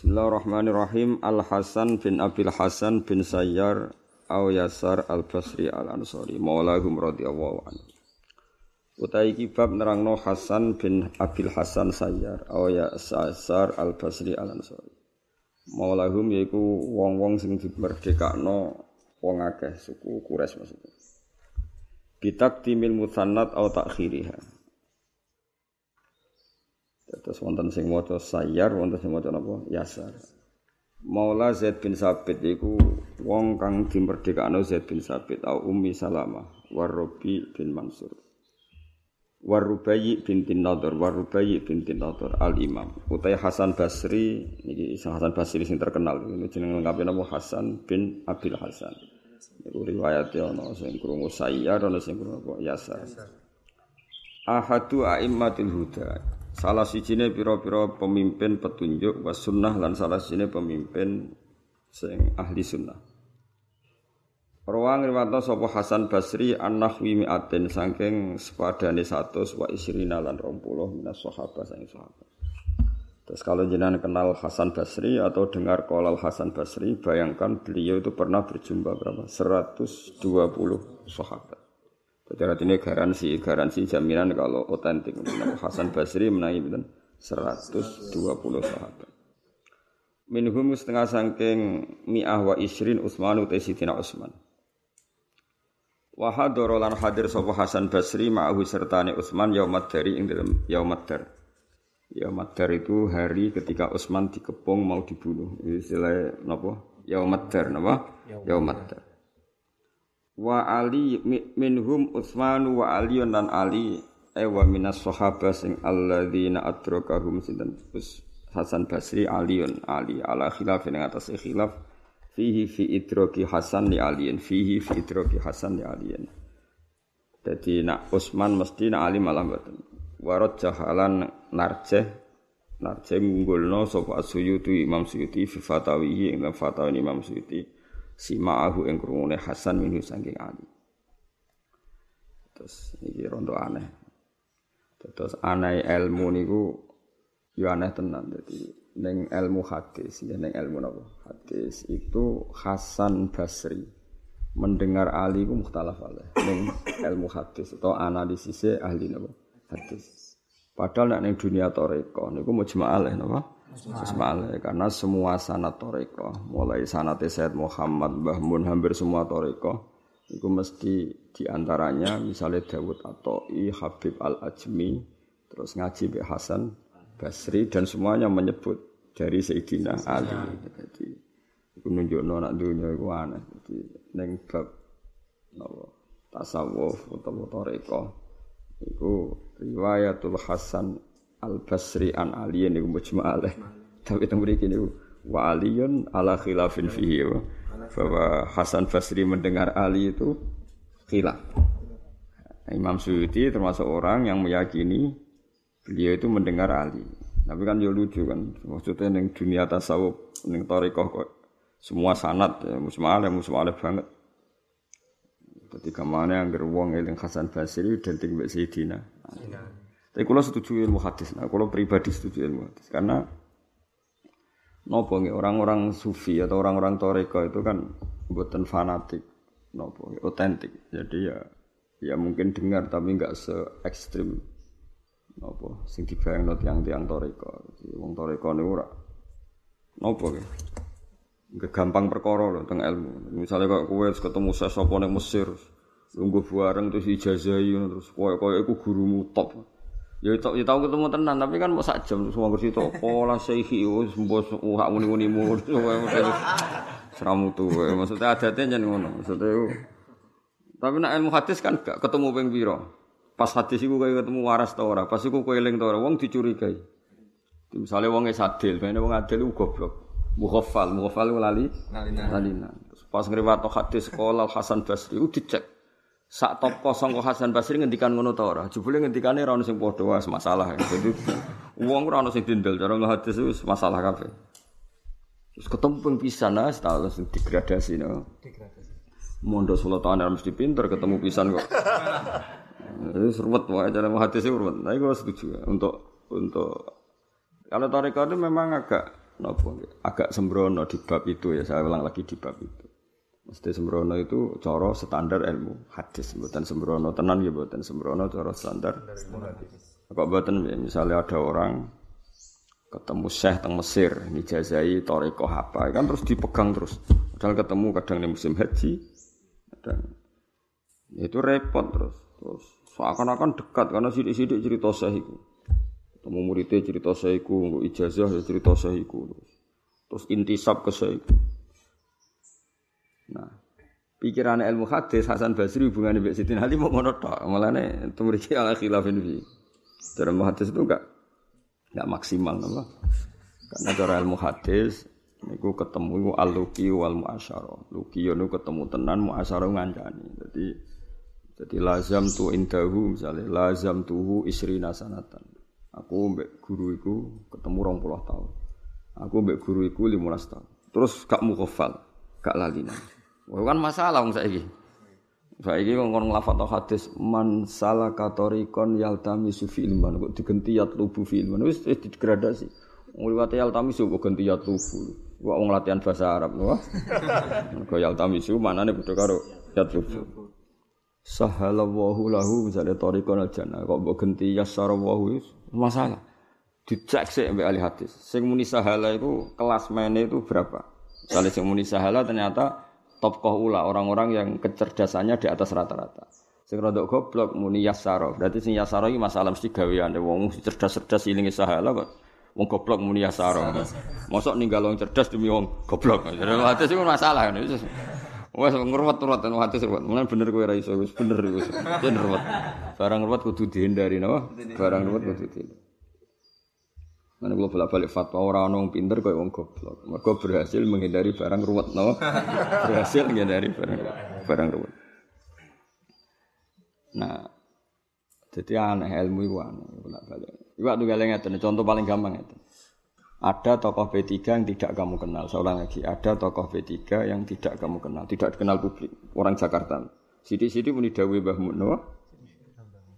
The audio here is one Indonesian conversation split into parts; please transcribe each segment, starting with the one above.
Bismillahirrahmanirrahim. Al Hasan bin Abil Hasan bin Sayyar Aw Yasar Al Basri Al Ansori Maulahum radhiyallahu anhu. Utai kibab nerangno Hasan bin Abil Hasan Sayyar Aw Yasar Al Basri Al Ansori. Maulahum yaiku wong-wong sing dimerdekakno wong akeh suku Quraisy maksudnya. Bitak timil musannat au takhiriha. Terus wonten sing maca sayar, wonten sing maca napa? Yasar. Maula Zaid bin Sabit iku wong kang dimerdekakno Zaid bin Sabit au Ummi Salamah Warobi bin Mansur. Warubayi binti Nadhr, Warubayi binti Nadhr Al-Imam. Utai Hasan Basri, niki Hasan Basri sing terkenal. Ini jeneng lengkapnya nama Hasan bin Abil Hasan. Iku riwayatnya ana sing krungu Sayyar, ana sing krungu Yasar. Ahadu a'immatil huda. Salah sijine pira-pira pemimpin petunjuk was sunnah lan salah sijine pemimpin sing ahli sunnah. Rawang riwayat sapa Hasan Basri an-Nahwi mi'atin saking sepadane 100 wa isrina lan 20 minas sahabat saking sahabat. Terus kalau jenengan kenal Hasan Basri atau dengar kolal Hasan Basri, bayangkan beliau itu pernah berjumpa berapa? 120 sahabat. Jadi ini garansi, garansi jaminan kalau otentik. Hasan Basri betul 120 sahabat. Minhum setengah sangking mi'ah wa isrin Utsman utai Sidina Utsman. Wa hadara lan hadir sapa Hasan Basri ma'ahu sertane Utsman yaumat dari ing dalam yaumat dar. Yaumat dar itu hari ketika Utsman dikepung mau dibunuh. Istilah napa? Yaumat dar napa? Yaumat dar wa ali minhum Utsman wa Ali dan Ali. E wa minas sahabah sing alladzina adrakahum sinten? Hasan Basri Aliun Ali ala khilaf ing atas khilaf. Fihi fi idraki Hasan li Aliin fihi fi idraki Hasan li Aliin jadi nak Utsman mesti nak Ali malah mboten. Warad jahalan narjeh narjeh ngunggulno sapa Suyuti Imam Suyuti fi fatawihi ing fatawa Imam Suyuti si ma'ahu ing krungune Hasan minhu saking Ali. Terus iki rondo aneh. Terus aneh ilmu niku yo aneh tenan dadi ning ilmu hadis ya ning ilmu napa hadis itu Hasan Basri mendengar Ali ku mukhtalaf alaih ning ilmu hadis atau analisisnya ahli napa hadis. Padahal nek ning dunia toreko niku mujma' alaih napa Ismail karena semua sanat toreko mulai sanat Said Muhammad Mbah Mun hampir semua toreko itu mesti di antaranya misalnya Dawud Atoi Habib Al Ajmi terus ngaji Mbah Hasan Basri dan semuanya menyebut dari Sayyidina Ali. Jadi itu nunjuk anak dunia itu aneh. Jadi neng bab tasawuf atau toreko itu riwayatul Hasan Al Basri an Ali niku mujma alaih. Tapi teng mriki niku wa aliyun ala khilafin fihi bahwa Hasan Basri mendengar Ali itu khilaf. Imam Suyuti termasuk orang yang meyakini beliau itu mendengar Ali. Tapi kan yo lucu kan, maksudnya neng dunia tasawuf, neng torikoh kok semua sanat ya musmaleh musmaleh banget. Ketika mana yang geruang eling Hasan Basri dan tinggal Sayyidina. Tapi kalau setuju ilmu hadis, nah kalau pribadi setuju ilmu hadis karena nopo orang-orang sufi atau orang-orang toreko itu kan buatan fanatik, nopo otentik. Jadi ya ya mungkin dengar tapi nggak se ekstrim nopo sing dibayang not yang tiang toreko. Wong toreko nih ora nopo. Gak gampang perkara loh tentang ilmu. Misalnya kok kue ketemu sesopo ning Mesir, nunggu bareng terus ijazahi terus kowe iku gurumu top. Ya tau ya tau ketemu tenan tapi kan mau sak jam semua kursi to pola syekhi wis mbos uhak muni-munimu. Seramu tuh maksudnya adatnya jangan ngono. Maksudnya tapi nak ilmu hadis kan gak ketemu ping pira. Pas hadis iku kaya ketemu waras ta ora, pas iku kowe eling ta ora, wong dicurigai. Misalnya wong adil, bene wong adil ku goblok. Mukhaffal, mukhaffal lali lalina. Pas ngriwat hadis sekolah Hasan Basri u dicek. Sak top kosong kok Hasan Basri ngendikan ngono ta ora? Jebule ngendikane ora ono sing padha wae masalah. Jadi wong ora ono sing dindel cara ngahadis wis masalah kabeh. Terus ketemu ping pisan ah status degradasi no. Degradasi. Mondok solo tahun mesti pinter ketemu pisan kok. Wis ruwet wae cara ngahadis ruwet. Nah iku setuju untuk untuk kalau tarekat itu memang agak nopo agak sembrono di bab itu ya saya ulang lagi di bab itu. Mesti sembrono itu coro standar ilmu hadis, bukan sembrono tenan ya bukan sembrono coro standar. Kok buatan misalnya ada orang ketemu syekh teng Mesir, ngijazai toriko apa, kan terus dipegang terus. Padahal ketemu kadang di musim haji, dan itu repot terus. Terus seakan-akan dekat karena sidik-sidik cerita syekh itu. Ketemu muridnya cerita syekh itu, ijazah ya cerita syekh itu. Terus, intisab ke syekh itu. Nah, pikiran ilmu hadis Hasan Basri hubungannya Mbak Siti Ali mau ngono tok. Malane temriki ala khilafin fi. Dalam hadis itu enggak nggak maksimal nama. Karena cara ilmu hadis niku ketemu iku al-luqi wal muasyarah. Luqi yo ketemu tenan muasyarah ngancani. Jadi jadi lazam tu indahu misalnya lazam tuhu isri nasanatan. Aku mbek guru iku ketemu rong puluh tahun. Aku mbek guru iku 15 tahun. Terus gak mukhafal, gak lalinan. Wah kan masalah wong saiki. Saiki kok ngono nglafat hadis man salaka tariqon yaltamisu fi ilman kok digenti yatlubu fi ilman wis degradasi. Ngliwati yaltamisu kok ganti yatlubu. Kok wong latihan bahasa Arab wah. Kok yaltamisu manane padha karo yatlubu. Sahalallahu lahu misalnya tariqon al-jannah kok mbok ganti yassarahu masalah. Dicek sih mbek ahli hadis. Sing muni sahala itu kelas mainnya itu berapa? Misalnya sing muni sahala ternyata topkoh ula orang-orang yang kecerdasannya di atas rata-rata. Sing rada goblok muni yasaro. Berarti sing yasaro iki masalah mesti gaweane wong cerdas-cerdas ilinge sahala kok. Wong goblok muni yasaro. Mosok ninggal wong cerdas demi wong goblok. Hati sing masalah kan. Wes ngruwet-ruwet ten hati ruwet. Mulane bener kowe ra iso wis bener wis. Bener ruwet. Barang ruwet kudu dihindari napa? Barang ruwet kudu dihindari. Mana kalau bolak balik fatwa orang orang pinter kayak wong goblok. Mereka berhasil menghindari barang ruwet, no? berhasil menghindari barang barang ruwet. Nah, jadi aneh ilmu itu aneh bolak balik. Iwak tuh galengnya contoh paling gampang itu. Ada tokoh P3 yang tidak kamu kenal. Ulang lagi, ada tokoh P3 yang tidak kamu kenal, tidak dikenal publik. Orang Jakarta. Sidi-sidi muni dawe Mbah Mun,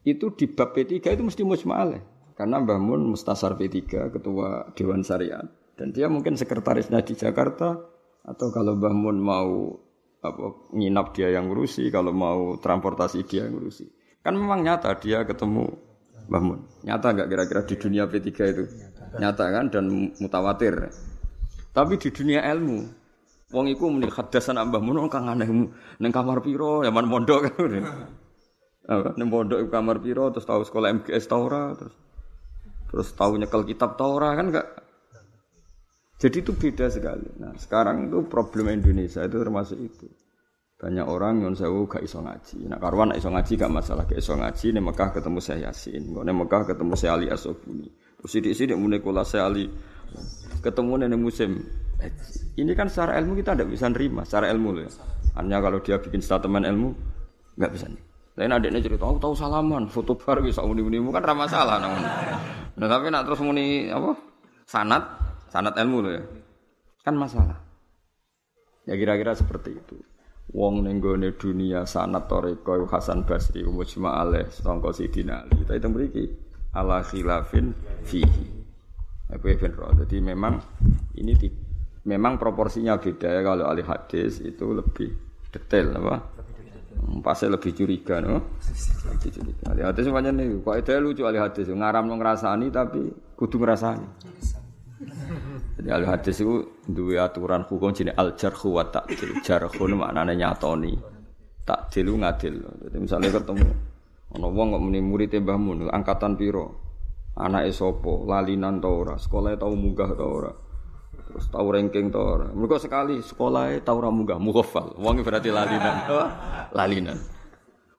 Itu di bab P3 itu mesti musma'aleh. Karena Mbah Mun Mustasar P3, ketua Dewan Syariat. Dan dia mungkin sekretarisnya di Jakarta. Atau kalau Mbah Mun mau apa, nginap dia yang ngurusi, kalau mau transportasi dia yang ngurusi. Kan memang nyata dia ketemu Mbah Mun. Nyata nggak kira-kira di dunia P3 itu? Nyata kan dan mutawatir. Tapi di dunia ilmu, wong iku muni hadasan Mbah Mun kang aneh ning kamar piro, zaman mondok kan. Apa, ning pondok kamar piro terus tahu sekolah MGS tau ora terus terus tahu nyekel kitab Torah kan enggak jadi itu beda sekali. Nah sekarang itu problem Indonesia itu termasuk itu. Banyak orang yang saya gak iso ngaji. Nah karuan iso ngaji gak masalah gak iso ngaji. Nih Mekah ketemu saya Yasin. Nih Mekah ketemu saya Ali Asobuni. Terus sidik sidik mulai kula saya Ali ketemu nih musim. Ini kan secara ilmu kita tidak bisa nerima. Secara ilmu loh ya. Hanya kalau dia bikin statement ilmu nggak bisa nih. Lain adiknya cerita, aku tahu salaman, foto bar bisa muni-muni kan ramah salah namun. Nah tapi nak terus muni apa? Sanat, sanat ilmu loh ya. Kan masalah. Ya kira-kira seperti itu. Wong nenggone dunia sanat toriko Hasan Basri umujma aleh sangka Sidina Ali. Kita itu mriki ala khilafin fihi. Aku ben roh. Jadi memang ini di, memang proporsinya beda ya kalau ahli hadis itu lebih detail apa? Pasti lebih curiga, no? Lebih curiga. Ali hadis semuanya nih, kok itu lucu ali hadis, ngaram no ngerasani tapi kudu ngerasani. Jadi ali hadis itu dua aturan hukum jenis al jarhu wa takdil. Jarhu maknanya nyatoni, takdil ngadil. Jadi misalnya ketemu, ono wong kok muni murid Mbah Mun, angkatan piro, anak esopo, lalinan tau ora, sekolah tau munggah tau ora. Terus tahu ranking to ora. Mergo sekali sekolah tahu ra munggah mughafal. Wong berarti lalinan. lalinan.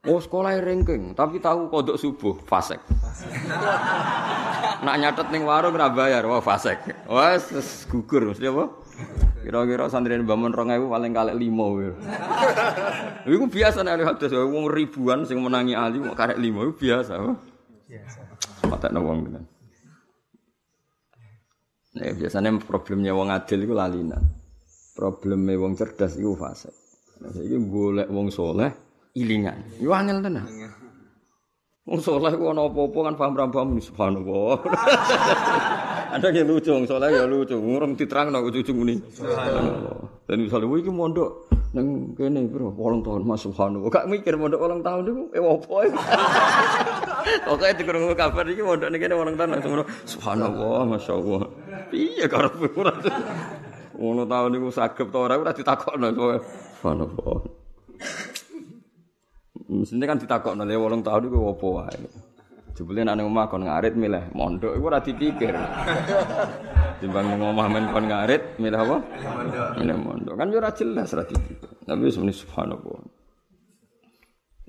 Oh sekolah ranking, tapi tahu kodok subuh fasek. Nak nyatet ning warung ora bayar, wah fasek. Wah gugur mesti apa? Kira-kira santri Mbah Mun 2000 paling kalek 5. Iku biasa nek hadis wong ribuan sing menangi ali kok karek 5 iku biasa. Biasa. Patekno wong tenan. Nah, biasanya problemnya wong adil itu lalinan. Problemnya wong cerdas itu fase. Nah, ini boleh wong soleh ilingan. Itu angel tenan. Wong saleh ku ana apa-apa kan paham paham subhanallah. Ada yang lucu, wong saleh ya lucu. Ngurung diterangno ujung muni. Subhanallah. Dan misalnya iki mondok nang kene bro, 8 tahun Mas subhanallah. Gak mikir mondok 8 tahun niku eh opo. Oke dikrungu kabar iki mondok ning kene 8 tahun langsung subhanallah masyaallah. Piye karepe ora. Ngono tahun niku sagep ta ora ora ditakokno subhanallah. Mestinya kan ditakokno le 8 tahun iku opo wae. Jebule nang omah kon ngarit milih mondok iku ora dipikir. Timbang nang omah men kon ngarit milih apa? Mondok. Milih mondok. Kan yo ora jelas ora dipikir. Tapi wis muni subhanallah.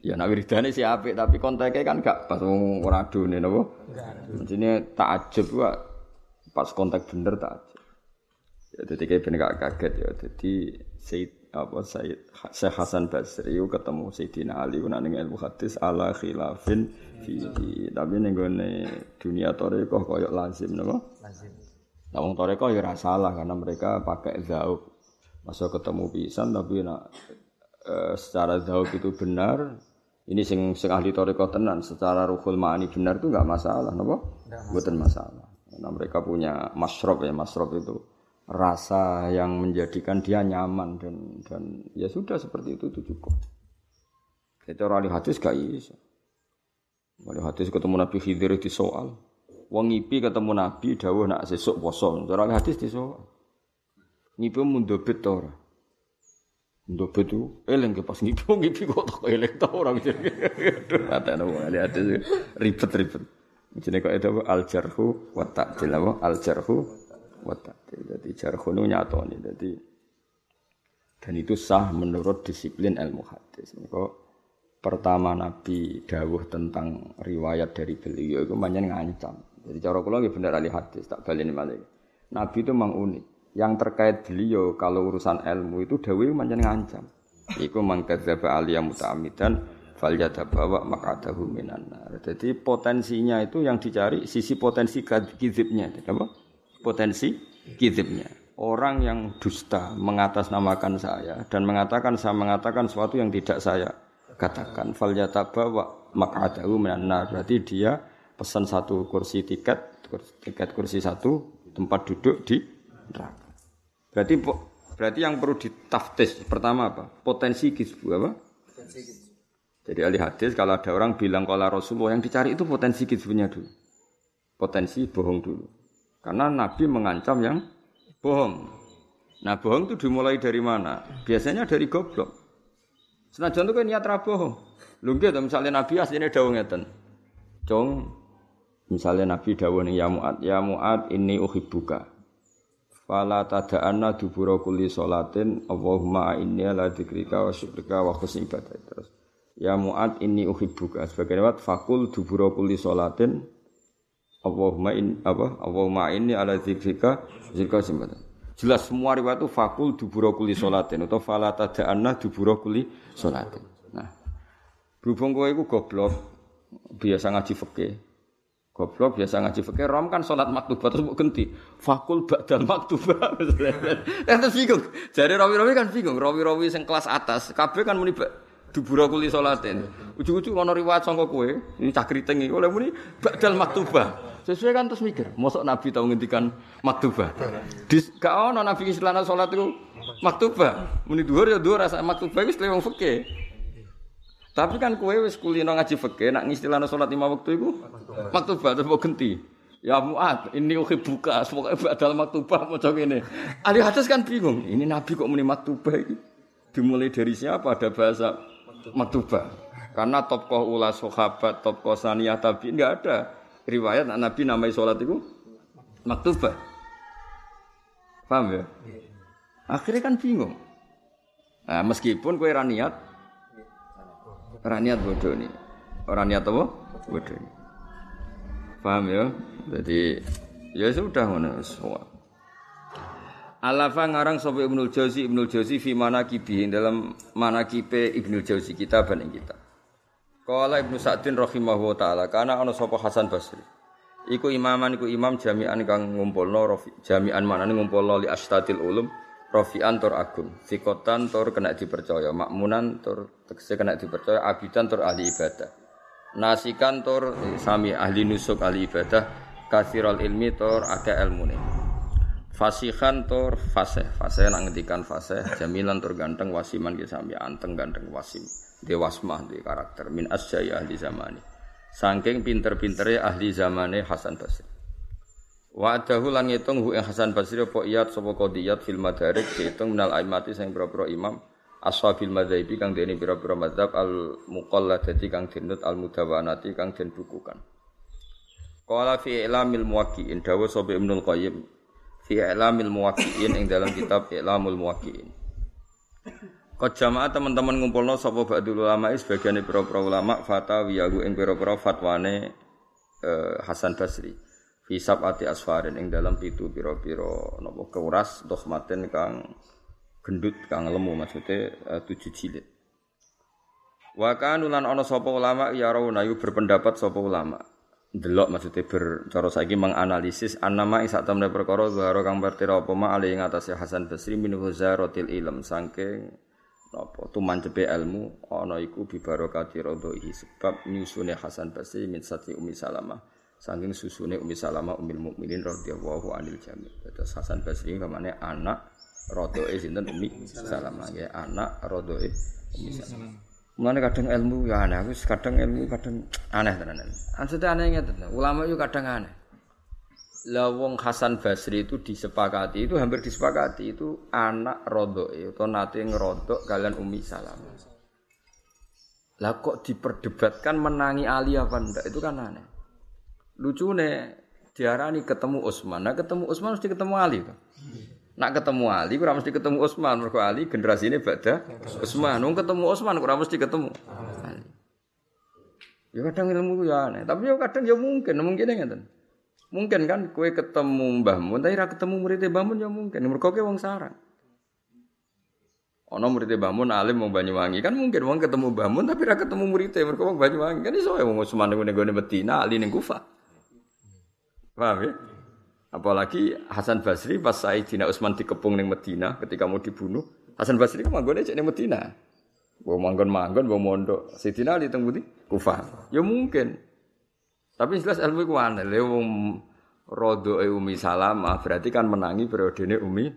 Ya nak wiridane si apik tapi konteke kan gak pas wong ora adone napa? Mestine takjub ku pas kontak bener takjub. Ya dadi kayak ben gak kaget ya. Dadi Sayyid apa Said Syekh Hasan Basri ketemu Sayyidina Ali ku nang ilmu hadis ala khilafin fihi. Tapi ning dunia tarekat koyo lazim napa? Lazim. Nah wong tarekat ya ora salah karena mereka pakai zaub masa ketemu pisan tapi nak e, secara zaub itu benar ini sing sing ahli tarekat tenan secara ruhul ma'ani benar itu enggak masalah napa? Mboten masalah. karena mereka punya masrob ya masrob itu rasa yang menjadikan dia nyaman dan dan ya sudah seperti itu itu cukup. Kita orang hadis gak bisa. Wali hadis ketemu Nabi Khidir di soal. Wong ngipi ketemu Nabi dawuh nak sesuk poso. Orang hadis di soal. Ngipi mundobet to ora? Mundobet itu eleng ke pas ngipi ngipi kok tak eleng to ora. Aduh, ada wali hadis ribet-ribet. Jenenge kok itu al jarhu wa ta'dil al jarhu watakil. Jadi jarhunu nyatoni. Jadi dan itu sah menurut disiplin ilmu hadis. Maka pertama Nabi dawuh tentang riwayat dari beliau itu banyak ngancam. Jadi cara kula nggih bener ahli hadis, tak baleni malih. Nabi itu memang unik. Yang terkait beliau kalau urusan ilmu itu dawuh banyak ngancam. Iku mangkadzaba aliyah muta'amidan falyadabawa makadahu minan nar. Jadi potensinya itu yang dicari sisi potensi kizibnya. Apa? Potensi kidibnya. Orang yang dusta mengatasnamakan saya dan mengatakan saya mengatakan sesuatu yang tidak saya katakan. Fal yatabawa maq'adahu minan nar. Berarti dia pesan satu kursi tiket, tiket kursi satu tempat duduk di neraka. Berarti berarti yang perlu ditaftis pertama apa? Potensi kisbu apa? Potensi Jadi ahli hadis kalau ada orang bilang kalau Rasulullah yang dicari itu potensi kisbunya dulu. Potensi bohong dulu. Karena Nabi mengancam yang bohong. Nah bohong itu dimulai dari mana? Biasanya dari goblok. Senajan itu kan niat bohong. Lungge misalnya Nabi aslinya dawuh ngeten. Cong misalnya Nabi dawuh ning ya Muad, ya Muad ini uhibbuka. Fala tada'anna dubura kulli salatin Allahumma inni ala dzikrika wa syukrika wa husni ibadah. Terus ya Muad ini uhibbuka. Sebagai lewat fakul dubura kulli salatin Allahumma in apa Allahumma inni ala dzikrika zikra simbatan. Jelas semua riwayat itu fakul dubura kuli salatin atau fala tada'anna dubura kuli salatin. Nah, berhubung kowe iku goblok, biasa ngaji fikih. Goblok biasa ngaji fikih, rom kan salat maktubah terus mbok ganti. Fakul ba'dal maktubah. Terus bingung. Jare rawi-rawi kan bingung, rawi-rawi sing kelas atas, kabeh kan muni dubura kuli salatin. Ujug-ujug ana riwayat sangka kowe, ini cah kriting oleh muni ba'dal maktubah. Sesuai kan terus mikir, mosok Nabi tahu ngendikan maktubah. Di gak ono Nabi istilahna salat itu maktubah. Muni dhuwur ya dhuwur rasa maktubah wis lewong fikih. Tapi kan kowe wis kulino ngaji fikih nak ngistilahna salat lima waktu iku maktubah terus mau genti. Ya Mu'ad, ini uhi buka, semoga badal maktubah coba ini. Ahli hadis kan bingung, ini Nabi kok muni maktubah ini? Dimulai dari siapa ada bahasa maktubah? Karena tokoh ulas sahabat, tokoh saniyah tapi enggak ada riwayat Nabi namai sholat itu maktubah. Paham ya? Akhirnya kan bingung. Nah, meskipun kue raniat, raniat bodoh nih. Orang niat apa? Bodoh. Paham ya? Jadi ya sudah mana semua. Alafa ngarang sapa Ibnul Jauzi Ibnul Jauzi fi manaqibi dalam manaqibe Ibnul Jauzi kita ing kita. Kala Ibnu Sa'din rahimahullah taala karena ana sapa Hasan Basri. Iku imaman iku imam jami'an kang ngumpulno jami'an manane ngumpulno li astatil ulum rafi'an tur agung. Fikotan tur kena dipercaya, makmunan tur tegese kena dipercaya, abidan tur ahli ibadah. Nasikan tur sami ahli nusuk ahli ibadah kathirul ilmi tur akeh ilmune. Fasihan tur fasih, fasih nang ngendikan fasih, jamilan tur ganteng wasiman ki sami anteng ganteng wasim. Dewasmah di karakter min asyai ahli zamani. Saking pinter-pintere ahli zamane Hasan Basri. Wa adahu lan ngitung hu Hasan Basri apa iyat sapa qadiyat fil madarik diitung minal aimati sing pira-pira imam ashabil madzhabi kang dene pira-pira madzhab al muqalladati kang dinut al mudawanati kang den bukukan. Qala fi ilamil muwaqqi'in dawu sapa Ibnul Qayyim fi ilamil muwaqqi'in ing dalam kitab Ilamul Muwaqqi'in. Kau jamaah teman-teman ngumpulno sapa ba'dul ulama sebagian pira-pira ulama fatawiyahu ing pira-pira fatwane eh, Hasan Basri fi sab'ati asfarin ing dalam pitu pira-pira napa keuras dohmaten kang gendut kang lemu maksudnya uh, tujuh jilid. Wa kanu lan ana sapa ulama ya rauna berpendapat sapa ulama. Delok maksudnya ber cara saiki menganalisis annama ing sak temne perkara zahara kang bertira apa ma ali ing atase Hasan Basri min huzaratil ilm saking napa tumancepe ilmu ana iku bi barokati radhihi sebab nyusune Hasan Basri min sati Umi Salamah saking susune Ummi Salamah Ummul Mukminin radhiyallahu anil jami. Terus Hasan Basri kamane anak rodoe sinten Ummi Salamah ya anak rodoe Ummi Salamah. Mulane kadang ilmu ya aneh, aku kadang ilmu kadang aneh tenan. Maksudnya aneh ngeten, ulama itu kadang aneh. Lah wong Hasan Basri itu disepakati, itu hampir disepakati itu anak rodoe atau nate ngerodok kalian Ummi Salamah. Lah kok diperdebatkan menangi Ali apa ndak itu kan aneh. Lucu nih diarani ketemu Utsman. Nah ketemu Utsman mesti ketemu Ali tuh. Nak ketemu Ali kurang mesti ketemu Utsman. Mergo Ali generasi ini beda Utsman. Nung ketemu Utsman kurang mesti ketemu Ali. Ya kadang ilmu ya aneh, tapi ya kadang ya mungkin, mungkin ngeten. Mungkin kan kue ketemu Mbah Mun, tapi ra ketemu muridnya Mbah Mun ya mungkin. Mergo ke wong sarang. Ono muridnya Mbah Mun alim wong Banyuwangi kan mungkin wong ketemu Mbah Mun tapi ra ketemu muridnya mergo wong Banyuwangi. Kan iso ya wong Utsman ning ngene Medina, Ali ning Kufah. Paham ya? Apalagi Hasan Basri pas Sayyidina Utsman dikepung ning Medina ketika mau dibunuh, Hasan Basri kan manggone cek ning Medina. Bawa manggon-manggon, bawa mondok. Sayyidina Ali teng Kufah. Ya mungkin. Tapi jelas ilmu iku aneh. Lha wong rodo Umi Salamah berarti kan menangi periodene Umi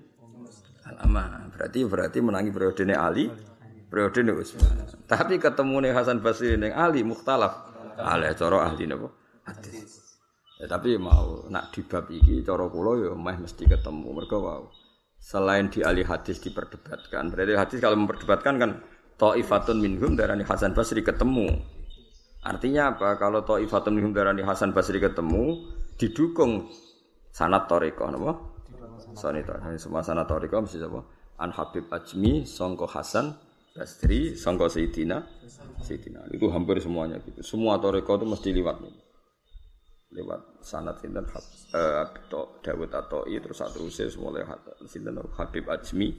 Salamah. Berarti berarti menangi periodene Ali, periodene Utsman. Tapi ketemu nih Hasan Basri ning Ali mukhtalaf. Ale cara ahli napa? Hadis. Ya, tapi mau nak di bab iki cara kula ya meh mesti ketemu. Mergo wow. Selain di ahli hadis diperdebatkan. Berarti hadis kalau memperdebatkan kan Ta'ifatun minhum darani Hasan Basri ketemu. Artinya apa? Kalau Ta'ifatun minhum darani Hasan Basri ketemu didukung sanat toriko napa? Sanat semua sanat toriko mesti apa? An Habib Ajmi Songko Hasan Basri Songko Sayyidina Sayyidina itu hampir semuanya gitu. Semua toriko itu mesti liwat nih lewat sanad sinten Dawud atau i terus satu usia mulai sinten Habib Ajmi.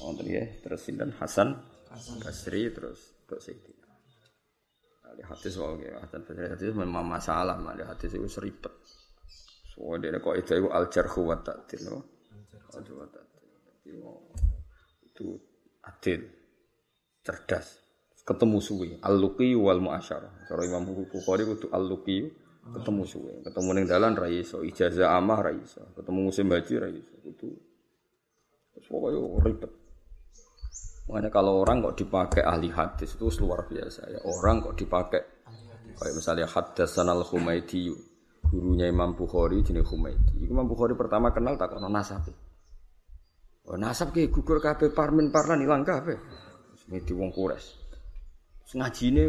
Wonten ya. Terus sinten Hasan Basri terus Tok Sayyidina Ali hadis wae ya Hasan Basri hadis memang masalah mali hadis itu seribet. Soalnya dia kok itu al jarhu wa ta'dil al jarhu wa ta'dil. Itu adil cerdas. Ketemu suwi al-luqi wal muasyarah. Cara Imam Bukhari itu al-luqi ketemu suwe. Ketemu ning dalan ra iso. Ijazah amah ra iso. Ketemu musim haji ra iso. Itu pokoknya ribet. Makanya kalau orang kok dipakai ahli hadis itu luar biasa ya. Orang kok dipakai. Kayak misalnya hadasan al Humaydi gurunya Imam Bukhari jenis Humaydi Imam Bukhari pertama kenal tak kenal nasab. Oh nasab kayak gugur kafe parmin parlan hilang kafe ini wong kures. Ini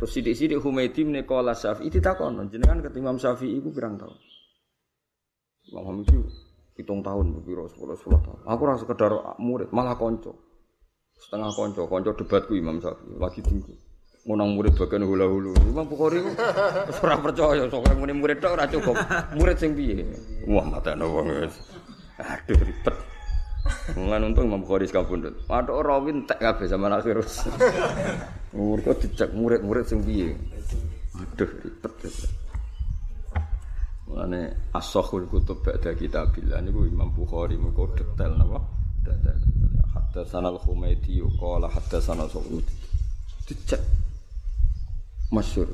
Terus sidik-sidik Humaydi menekola Syafi'i itu takon jenengan ke Imam Syafi'i itu pirang tahun. Imam Hamid itu hitung tahun berbiro sepuluh sepuluh tahun. Aku rasa sekedar murid malah konco. Setengah konco, konco debatku Imam Syafi'i lagi tinggi. Ngunang murid bagian hula hulu. Imam Bukhari itu ora percaya soalnya muni murid tok ora cukup. Murid sing piye? Wah mata wong Aduh ribet. Mulane untung Imam Bukhari sekabundut. Waduh rawin tek kabeh zaman akhirus. Murid dicek murid-murid sing. Aduh ribet. Mulane as-sahul kutub ba'da kitabillah niku Imam Bukhari mengko detail napa? Detail. Hatta sanal Humaidi qala hatta sanal Sa'ud. Dicek. masyhur.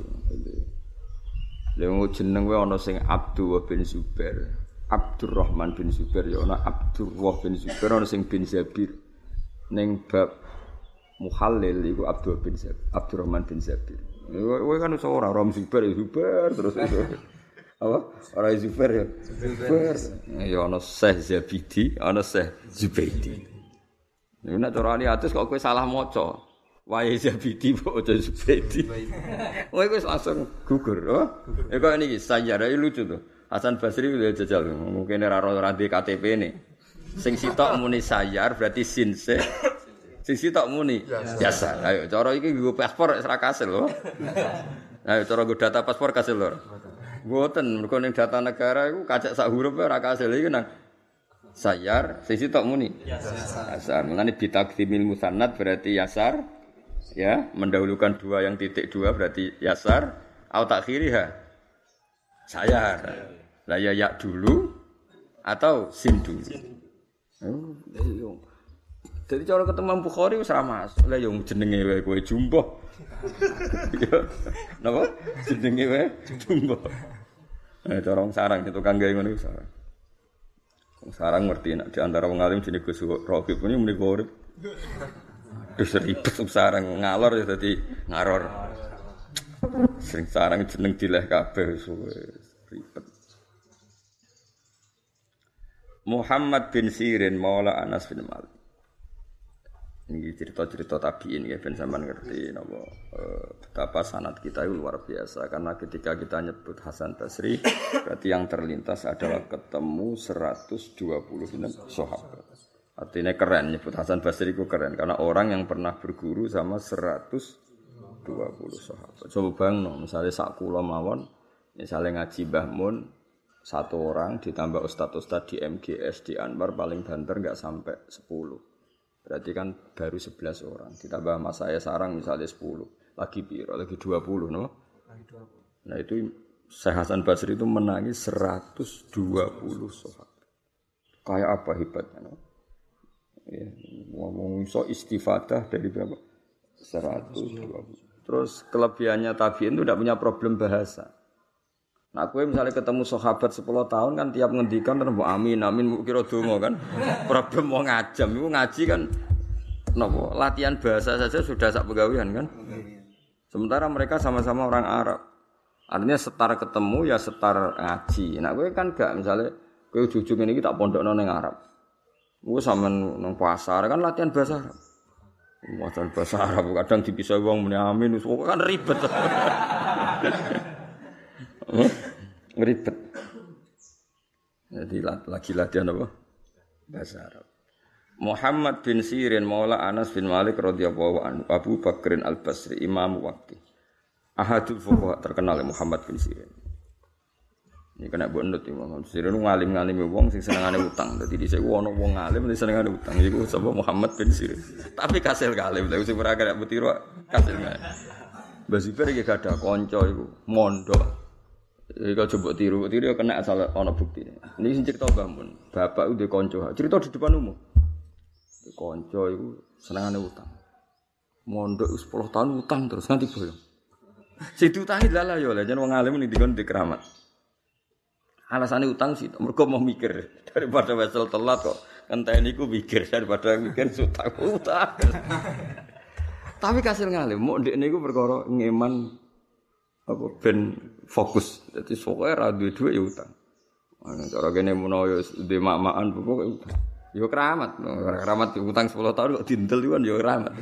Lha jeneng wae ana sing Abdul bin Zubair. Abdurrahman bin Zubair ya ana Abdurrah bin Zubair ana sing bin Zabir. Ning bab muhallil iku Abdul bin Zabir, Abdurrahman bin Zabir. Kowe kan iso ora Rom Zubair ya Zubair terus. Apa? Ora Zubair ya. Zubair. Ya ana Syekh Zabidi, ana Syekh Zubaidi. Nek cara ali atus kok kowe salah maca. Wae Zabidi kok aja Zubaidi. Kowe wis langsung gugur, oh. Ya kok niki sayara lucu tuh. Hasan Basri udah jajal, mungkin ora ora di KTP ini. Sing sitok muni sayar berarti sinse. Sing sitok muni biasa. Ayo cara iki nggo paspor ora kasil lho. Ayo cara nggo data paspor kasil lho. Mboten, mergo ning data negara iku kacek sak huruf ora kasil iki nang sayar, sing sitok muni. Yasar. Mulane bitakdimil musannad berarti yasar. ya mendahulukan dua yang titik dua berarti yasar au takhiriha saya lah ya ya dulu atau sin dulu? Oh, iya. jadi cara ketemu Bukhari wis ramas lah yang jenenge wae kowe jumbo. Napa? Jenenge wae jumbo. Eh cara wong sarang itu kang gawe ngono sarang wong sarang ngerti nek di antara wong alim jenenge Gus Robi punya muni urip Terus ribet sarang ngalor ya tadi ngaror. Sering sarang jeneng dileh kabeh ribet. Muhammad bin Sirin Maula Anas bin Malik. Ini cerita-cerita tabiin ya ben ngerti napa eh, betapa sanat kita itu luar biasa karena ketika kita nyebut Hasan Basri berarti yang terlintas adalah ketemu 126 sahabat. Artinya keren nyebut Hasan Basri itu keren karena orang yang pernah berguru sama 120 sahabat. Coba bang, no, misalnya sak kula mawon, misalnya ngaji Mbah Mun satu orang ditambah ustad-ustad di MGS di Anwar paling banter nggak sampai 10. Berarti kan baru 11 orang. Ditambah mas saya sarang misalnya 10. Lagi piro? Lagi 20, no? Lagi 20. Nah itu Syekh Hasan Basri itu menangis 120 sahabat. Kayak apa hebatnya, no? Ya, ngomong so istifadah dari berapa? 120. Terus kelebihannya tabiin itu tidak punya problem bahasa. Nah, aku misalnya ketemu sahabat 10 tahun kan tiap ngendikan terus amin amin kira dongo kan. Problem mau ngajam itu ngaji kan nopo latihan bahasa saja sudah sak pegawian kan. Sementara mereka sama-sama orang Arab. Artinya setar ketemu ya setar ngaji. Nah, gue kan gak misalnya gue ujung ini tak pondok nong Arab. Gue sama nang pasar kan latihan bahasa Arab. Latihan bahasa Arab kadang dipisah uang muni amin, kan ribet. ribet. Jadi lagi latihan apa? Bahasa Arab. Muhammad bin Sirin Maula Anas bin Malik radhiyallahu anhu Abu Bakrin Al Basri Imam Wakti Ahadul Fuqaha terkenal Muhammad bin Sirin ini kena buat nut Imam Sirah nu ngalim ngalim wong sing senengane utang. Dadi dhisik ono wong ngalim sing senengane utang. Iku sapa Muhammad bin Sirin. Tapi kasil ngalim, lha sing ora kena butiru kasil ngalim. Mbah Zubair iki gak ada kanca iku mondok. Iku coba tiru, tiru kena asal ono bukti. Ini cerita Mbah Mun. Bapak udah kanca. Cerita di depan umum. Kanca iku senengane utang. Mondok 10 tahun utang terus nganti boyong. Sing diutangi lala yo, lha jen wong alim ning dikon di keramat. Alasannya utang sih, mereka mau mikir daripada wesel telat kok. Entah ku mikir daripada mikir utang utang. Tapi kasih ngalim, mau dek niku perkara ngeman apa ben fokus. Jadi pokoknya radio dua ya utang. Mana cara gini mau yo di mak-makan pokoknya utang. Yo keramat, keramat utang 10 tahun kok dintel kan yo keramat.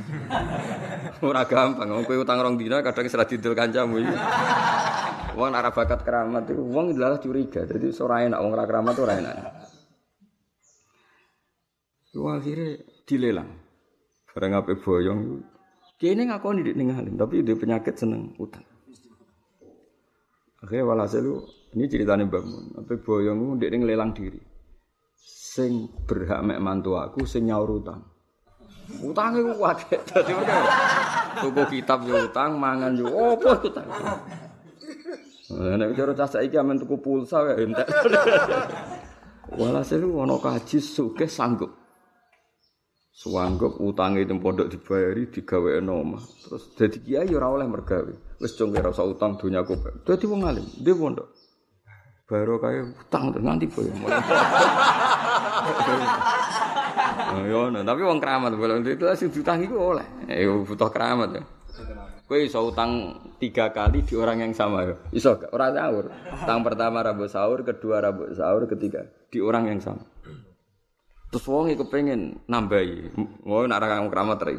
Ora gampang, kowe utang rong dina kadang serat dintel kancamu iki. Wong ora bakat keramat itu wong adalah curiga. Jadi ora enak wong ora keramat ora enak. Lu akhirnya dilelang. Barang ape boyong. Kene ngakoni dik ning alim, tapi dia penyakit seneng utang. Akhirnya walhasil ini ceritanya Mbak Mun. Ape boyong dik ning lelang diri. Sing berhak mek mantu aku sing nyaur utang. Utang itu kuat. Dadi tuku kitab yo utang, mangan yo opo utang. Nek cara cah saiki amen tuku pulsa wae entek. Walhasil ana kaji sugih sanggup. Suwanggep utange itu pondok dibayari digawe omah. Terus dadi kiai ora oleh mergawe. Cung ora usah utang donyaku. Dadi wong alim, dia pondok. Baru kaya utang nganti boy. Yo, tapi wong keramat boleh itu sing utang iku oleh. Eh butuh keramat ya. Kowe iso utang tiga kali di orang yang sama ya. Iso gak? Ora sahur. Utang pertama rabu sahur, kedua rabu sahur, ketiga di orang yang sama. Terus wong iku pengen nambahi. Mau nak ra keramat ra.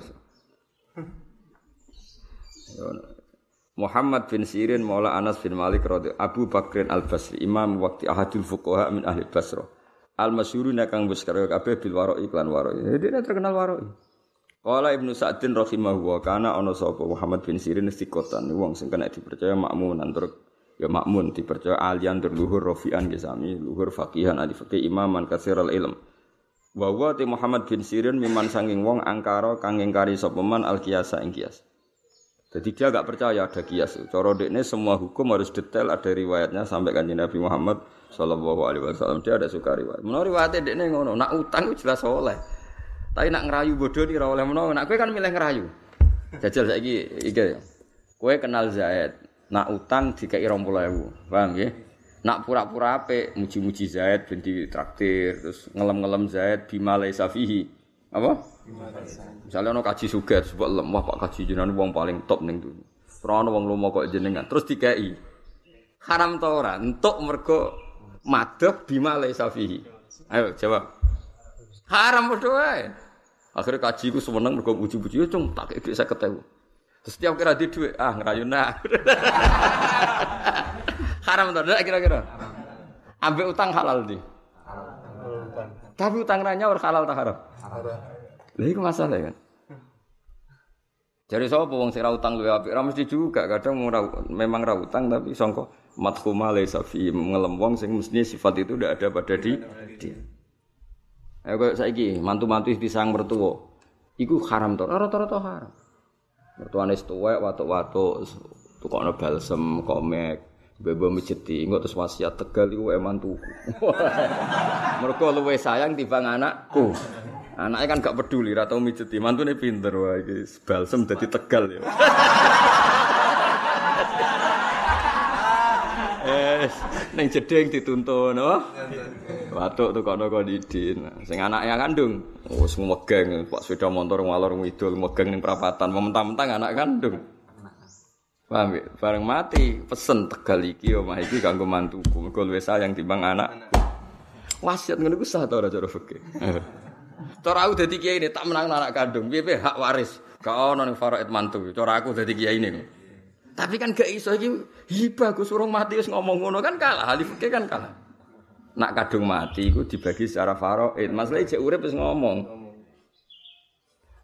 Muhammad bin Sirin Maula Anas bin Malik radhi Abu Bakrin Al Basri Imam waktu ahadul fuqaha min ahli Basra Al masyhuru kang wis karo kabeh bil waro iklan waro. Jadi dia terkenal waro. Qala Ibnu Sa'din rahimahu wa kana ana sapa Muhammad bin Sirin istiqotan wong sing kena dipercaya makmun tur ya makmun dipercaya alian tur luhur rafian gesami luhur faqihan ali faqih imaman katsiral ilm Wa wa Muhammad bin Sirin miman sanging wong angkara kang ingkari sapa al kiasa ing kias. Jadi dia gak percaya ada kias. Cara dekne semua hukum harus detail ada riwayatnya sampai kan Nabi Muhammad sallallahu alaihi wasallam. Dia ada suka riwayat. Menurut riwayatnya dekne ngono, nak utang jelas oleh. Tapi nak ngerayu bodoh di oleh menawa. Nak kowe kan milih ngerayu. Jajal saiki iki. Kowe kenal Zaid, nak utang dikai 20.000. Paham nggih? Nak pura-pura ape muji-muji Zaid ben traktir terus ngelem-ngelem Zaid bima laisa fihi. Apa? Misalnya ono kaji suget sebab lemah Pak kaji jenengan wong paling top ning dunya. Ora ono wong lomo kok jenengan terus dikai. Haram ta ora? Entuk mergo madhep bima fihi. Ayo jawab. Haram padha wae. Akhirnya kaji ku seneng mergo puji-puji cung tak kek 50.000. Terus setiap kira di duit, ah ngerayu nak. Haram to, kira-kira. Ambek utang halal di. Tapi utang ranya ora halal tak haram? Haram. Lha iku masalah kan. Jadi sapa wong sing ra utang luwe apik, ora mesti juga kadang memang ra utang tapi sangka madhuma laisa fi ngelem wong sing mesti sifat itu tidak ada pada di dia. Ayo kok saiki mantu-mantu disang mertua. Iku haram to, rata-rata haram. Mertuane tuwek watuk-watuk tukokno balsem, komek, Bebo mijeti, engko terus wasiat tegal iku eman tuku. Mergo luwe sayang timbang anakku. Anaknya kan gak peduli, ra tau mijeti. Mantune pinter wah iki balsem dadi tegal ya. Eh, ning jeding dituntun, oh. Watuk tuh kono kondidin. Sing anaknya kandung, oh, megeng, Pak sepeda motor ngalor ngidul megeng ning perapatan, mentang-mentang anak kandung. Paham ya? Bareng mati pesen Tegal iki omah iki kanggo mantuku. Mergo luwih sayang timbang anak. Wasiat ngono iku sah ta ora cara fikih. Cara aku dadi kiai ini tak menang anak kandung. Piye hak waris. Gak ono ning faraid mantu. Cara aku dadi kiai ini. Tapi kan gak iso iki hibah Gus urung mati wis ngomong ngono kan kalah. Ahli fikih kan kalah. Nak kadung mati iku dibagi secara faraid. Masalah jek urip wis ngomong.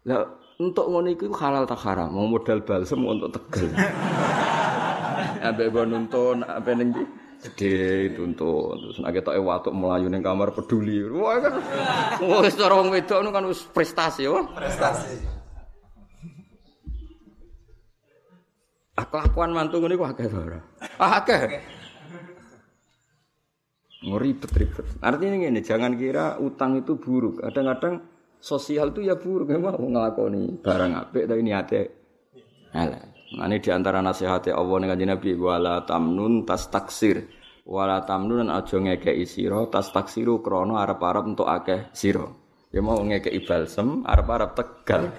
Lah untuk ngono iku halal tak haram, mau modal balsem untuk tegel. Ambek go nuntun apa ning ndi? Gede tuntun. Terus nek ketoke watuk melayu ning kamar peduli. Wah kan. Wis cara wong wedok kan wis prestasi, wah. Prestasi. Kelakuan mantu ngene ku akeh ora? Ah akeh. Ngeribet-ribet. Artinya ini jangan kira utang itu buruk. Kadang-kadang sosial itu ya buruk memang ngelakoni barang apik tapi niate elek. Ini di antara nasihat Allah kanjeng Nabi wala tamnun tas taksir. Wala tamnun aja ngekeki sira tas taksiru krana arep-arep entuk akeh sira. Ya mau ngekeki balsem arep-arep tegal.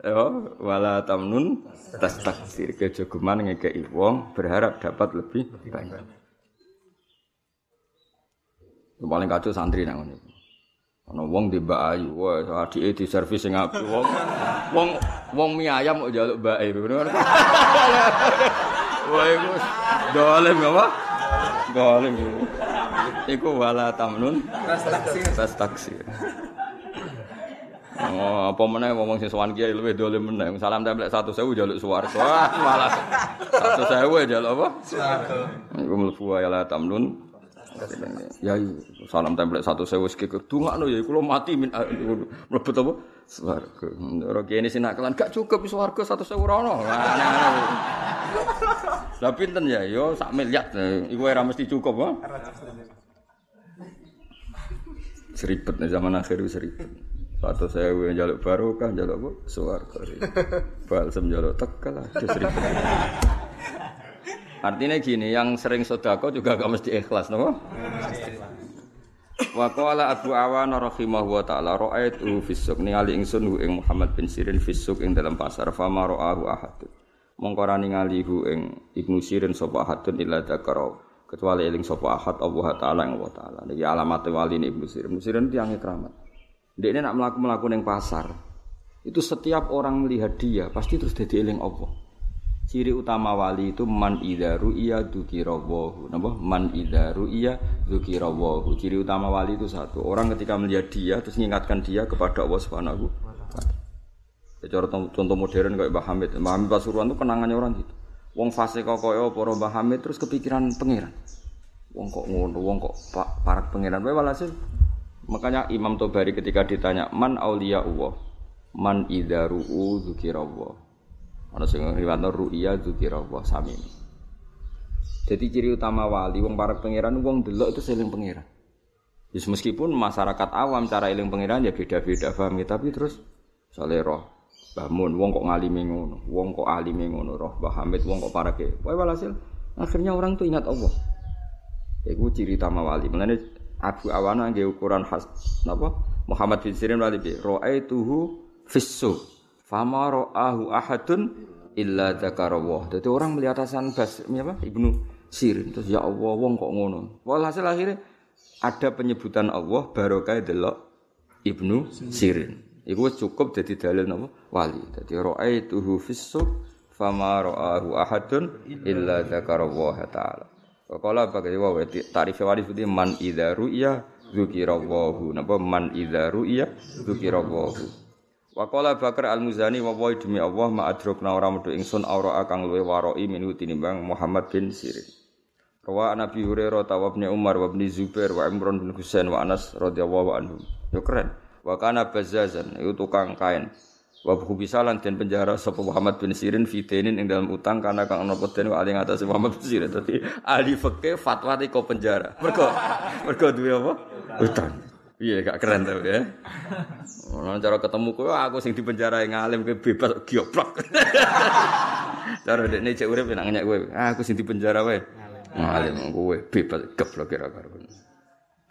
Ya wala tamnun tas taksir kejogeman ngekeki wong berharap dapat lebih banyak. Paling kacau santri nang. Ana wong di Mbak Ayu, wah adike di servis sing apik. Wong wong wong mie ayam kok njaluk Mbak Ayu. Wah iku dolem apa? Dolem. Iku wala tamnun tas taksi. Tas taksi. Oh, apa meneh ngomong sing sowan kiai luwih dolem meneh. Salam templek 1000 njaluk swarga. Wah, malah 1000 njaluk apa? Swarga. Iku mlebu wala tamnun Ya salam template satu sewu sekiku dungakno ya kula mati min ah, mlebet apa swarga. Ora kene sinakalan gak cukup swarga satu sewu rono. Lah pinten ya yo sak miliar iku ora mesti cukup ha. Seribet zaman akhir seribet. Satu sewu jaluk barokah, jaluk apa? Swarga. Balsem jaluk tekel aja seribu. Artinya gini, yang sering sodako juga gak mesti ikhlas, no? Wa qala Abu Awan rahimahu wa ta'ala ra'aitu fisuk ningali ingsun hu ing Muhammad bin Sirin fisuk ing dalam pasar fama ra'ahu ahad. Mongko ra ningali hu ing Ibnu Sirin sapa ahadun illa dzakara kecuali eling sapa ahad Allah taala ing Allah taala. Niki alamat wali Ibnu Sirin. Ibnu Sirin tiyang keramat. Dia nak melaku-melaku ning pasar. Itu setiap orang melihat dia pasti terus jadi eling Allah. Ciri utama wali itu man idza ru'iya dzukirawahu. Napa? Man idza ru'iya dzukirawahu. Ciri utama wali itu satu. Orang ketika melihat dia terus mengingatkan dia kepada Allah Subhanahu taala. Cara contoh modern kayak Mbah Hamid. Mbah Hamid Pasuruan itu kenangannya orang gitu. Wong fase kok koyo para Mbah Hamid terus kepikiran pangeran. Wong kok ngono, wong kok pak parak pangeran. Wae walhasil makanya Imam Tobari ketika ditanya man auliya Allah, man idza ru'u dzukirawahu. Ana sing riwayatno ru'ya dzikirallah sami. Jadi ciri utama wali wong para pangeran wong delok itu seling pangeran. Yes, meskipun masyarakat awam cara eling pangeran ya beda-beda paham ya, tapi terus soalnya roh bangun wong kok ngalimi ngono, wong kok alime ngono, roh Mbah Hamid wong kok parake. Wae walhasil akhirnya orang tuh ingat Allah. Iku ciri utama wali. Mulane Abu Awana nggih ukuran khas napa? Muhammad bin Sirin wali bi ra'aituhu fissuq Fama ro'ahu ahadun illa dzakarallah. Jadi orang melihat Hasan Bas apa? Ibnu Sirin terus ya Allah wong kok ngono. Walhasil akhirnya ada penyebutan Allah barokah delok Ibnu Sirin. Iku cukup jadi dalil napa? Wali. Dadi ra'aituhu fis-suq fama ra'ahu ahadun illa dzakarallah taala. Kala bagai wa tarif wali itu man idza ru'ya dzukirallahu. Napa man idza ru'ya dzukirallahu. Wa qala Bakar Al-Muzani wa wa demi Allah ma adrokna ora metu ingsun aura akang luwe waroi minhu tinimbang Muhammad bin Sirin. Rawa Nabi Hurairah tawabnya Umar wa bin Zubair wa Imran bin Husain wa Anas radhiyallahu anhum. Yo keren. Wa kana bazazan itu tukang kain. Wa bisalan dan penjara sapa Muhammad bin Sirin fitenin ing dalam utang karena kang ana peden wa ali ngatas Muhammad bin Sirin. Dadi ahli fikih fatwa kok penjara. Mergo mergo duwe apa? Utang. Iya gak keren tuh ya. Ono cara ketemu kowe aku sing di penjara yang ngalim kowe bebas gioplok. cara dekne cek urip nak nyak kowe. Aku sing di penjara wae. Ngalim kowe bebas geblok kira karo.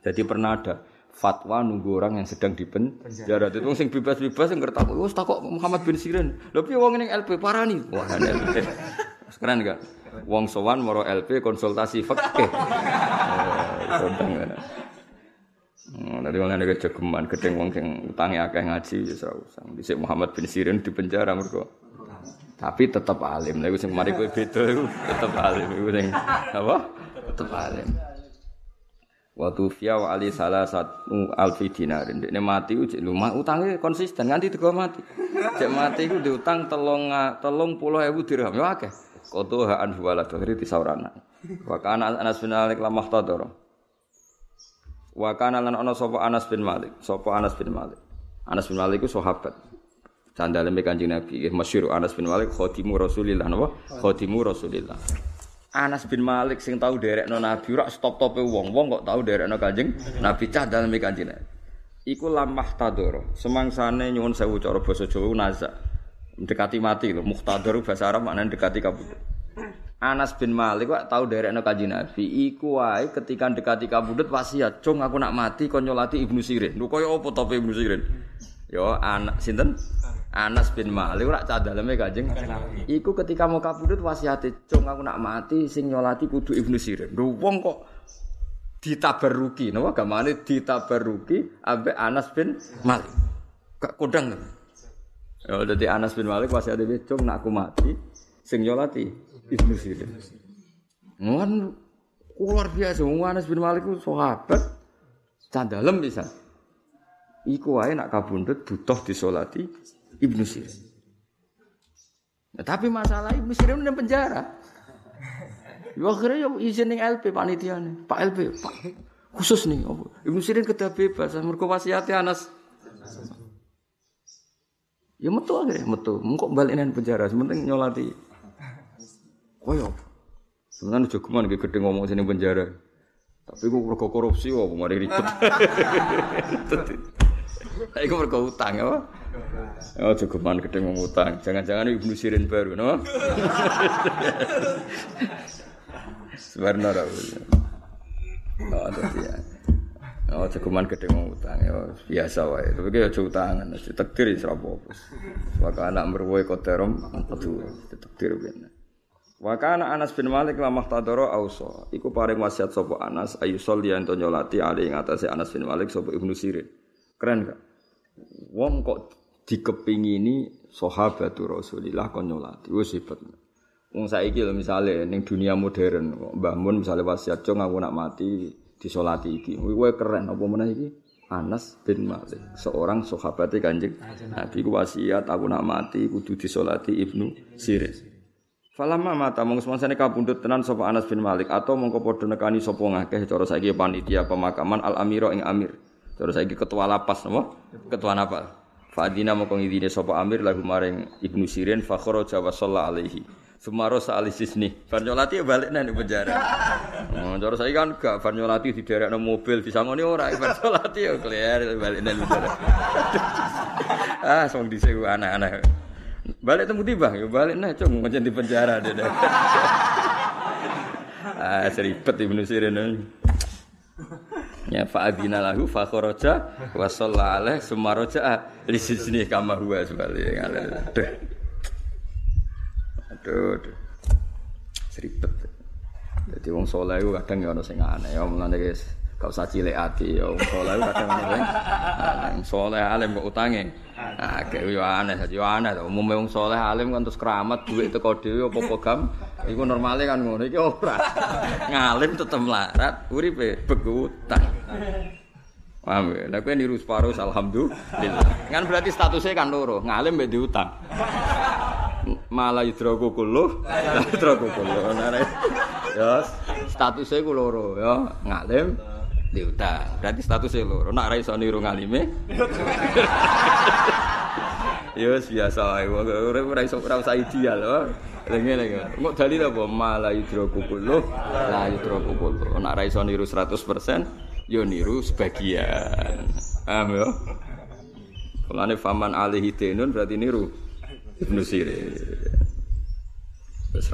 Jadi pernah ada fatwa nunggu orang yang sedang di penjara. Itu sing bebas-bebas sing kertak wis takok Muhammad bin Sirin. Lho piye wong ning LP parani? Wah, LP. Keren gak? Wong sowan moro LP konsultasi fikih. Oh, Nanti malah ada kejogeman, gedeng wong sing utangi akeh ngaji ya ora. Dhisik Muhammad bin Sirin di penjara mergo. Tapi tetap alim. Lha sing mari kowe beda iku tetep alim iku sing apa? Tetep alim. Waktu fiya wa ali salah satu alfi dinarin. Dia mati uji lumah utangnya konsisten nganti tiga mati. Cek mati itu diutang telung telung puluh ewu dirham. Ya akeh. Koto haan huwala dohri tisaurana. Wakana anas bin alik lamah tadoro. Wa kana lan ana sapa Anas bin Malik, sapa Anas bin Malik. Anas bin Malik iku sahabat. Candaleme Kanjeng Nabi, masyhur Anas bin Malik khadimu Rasulillah napa? Khadimu Rasulillah. Anas bin Malik sing tau derekno Nabi ora stop-tope wong. Wong kok tau derekno Kanjeng Nabi cah daleme Kanjeng Nabi. Iku lamah tadoro. Semangsane nyuwun sewu cara basa Jawa naza. Mendekati mati lho. Muhtador bahasa Arab maknane dekati kabudut. Anas bin Malik kok tahu derekno Kanjeng Nabi iku wae ketika dekati kabudut wasiat, "Cung aku nak mati kon nyolati Ibnu Sirin." Lho kaya apa tope Ibnu Sirin? Yo anak sinten? Anas bin Malik ora cah daleme Kanjeng Iku ketika mau kabudut wasiate, "Cung aku nak mati sing nyolati kudu Ibnu Sirin." Lho wong kok ditabaruki, napa gamane ditabaruki ambek Anas bin Malik. Gak kodang. Ya dadi Anas bin Malik wasiate, "Cung nak aku mati sing nyolati Ibnu Sirin. Ngon luar biasa Anas bin Malik ku sahabat candalem bisa. Iku wae nak kabundut butuh disolati Ibnu Sirin. Nah, tapi masalah Ibnu Sirin di penjara. Ya akhirnya ya izin ning LP panitia nih, Pak LP, Pak khusus nih, Ibnu Sirin kedah bebas, mergo wasiate Anas. Ya metu akhirnya metu, kok balik nang penjara, sementing nyolati Koyo. Sebenarnya jogeman ge gede ngomong sini penjara. Tapi gue rego korupsi wah mari ribet. Iku mergo utang ya. Oh, cukupan gede utang. Jangan-jangan Ibnu Sirin baru, no? Sebenarnya Oh, dadi ya. Oh, cukuman gede utang ya biasa wae. Tapi ki aja utangan, takdir wis apa-apa. Maka anak merwoe koterom padu takdir ben. Wa kana Anas bin Malik lamah tadoro auso. Iku paring wasiat sapa Anas ayu solli ento nyolati ali ing Anas bin Malik sapa Ibnu Sirin. Keren gak? Wong kok dikepingini sahabatu Rasulillah kon nyolati. Wis hebat. Wong saiki lho misale ning dunia modern, Mbah Mun misale wasiat jo ngaku nak mati disolati iki. Kuwi keren apa meneh iki? Anas bin Malik, seorang sahabat Kanjeng Nabi ku wasiat aku nak mati kudu disolati Ibnu Sirin. Falamma mata mung semangsane kapundhut tenan sapa Anas bin Malik atau mongko padha nekani sapa ngakeh cara saiki panitia pemakaman Al Amiro ing Amir. Cara saiki ketua lapas napa? Ketua napa? Fadina mongko ngidine sapa Amir lagu maring Ibnu Sirin fa kharaja wa alaihi. Sumaro saalisis nih, Farnyolati ya balik nih penjara. Oh, cara saya kan gak Farnyolati di daerah mobil, di sangoni ora, Farnyolati ya keluar balik nih penjara. ah, song di sini anak-anak. Balik temu tiba, ya balik nih, cung macam di penjara deh. ah, seribet Ibnu Sirin. Ya fa'adina lahu fa kharaja wa shalla alaihi summa raja'a li sijni kama huwa sebalik. Aduh. Aduh, aduh. Seribet. Jadi wong soleh kadang ya ono sing aneh. Ya mulane guys, gak usah cilik ati ya wong soleh itu kadang ono sing aneh. Soleh alim kok utange. Nah, kayak yo aneh, yo aneh to. Umume wong soleh alim kan terus keramat duit teko dhewe apa-apa gam. Iku normale kan ngono iki ora. Ngalim tetep larat, uripe begu utang. Paham ya? Nah, niru separuh, alhamdulillah. Kan berarti statusnya kan loro, ngalim mbek diutang. malah yudroku kuluh yudroku kuluh ya statusnya ku loro ya ngalim diutang berarti statusnya loro nak raiso niru ngalime ya biasa ora ora iso ora usah ideal oh. Lenge lenge. Kok dalil apa? Malah yudroku kuluh la yudroku kuluh. Nak raiso niru 100% yo niru sebagian. Paham ya? Mulane faman alihi tenun berarti niru Ibnu Sirin. Wis.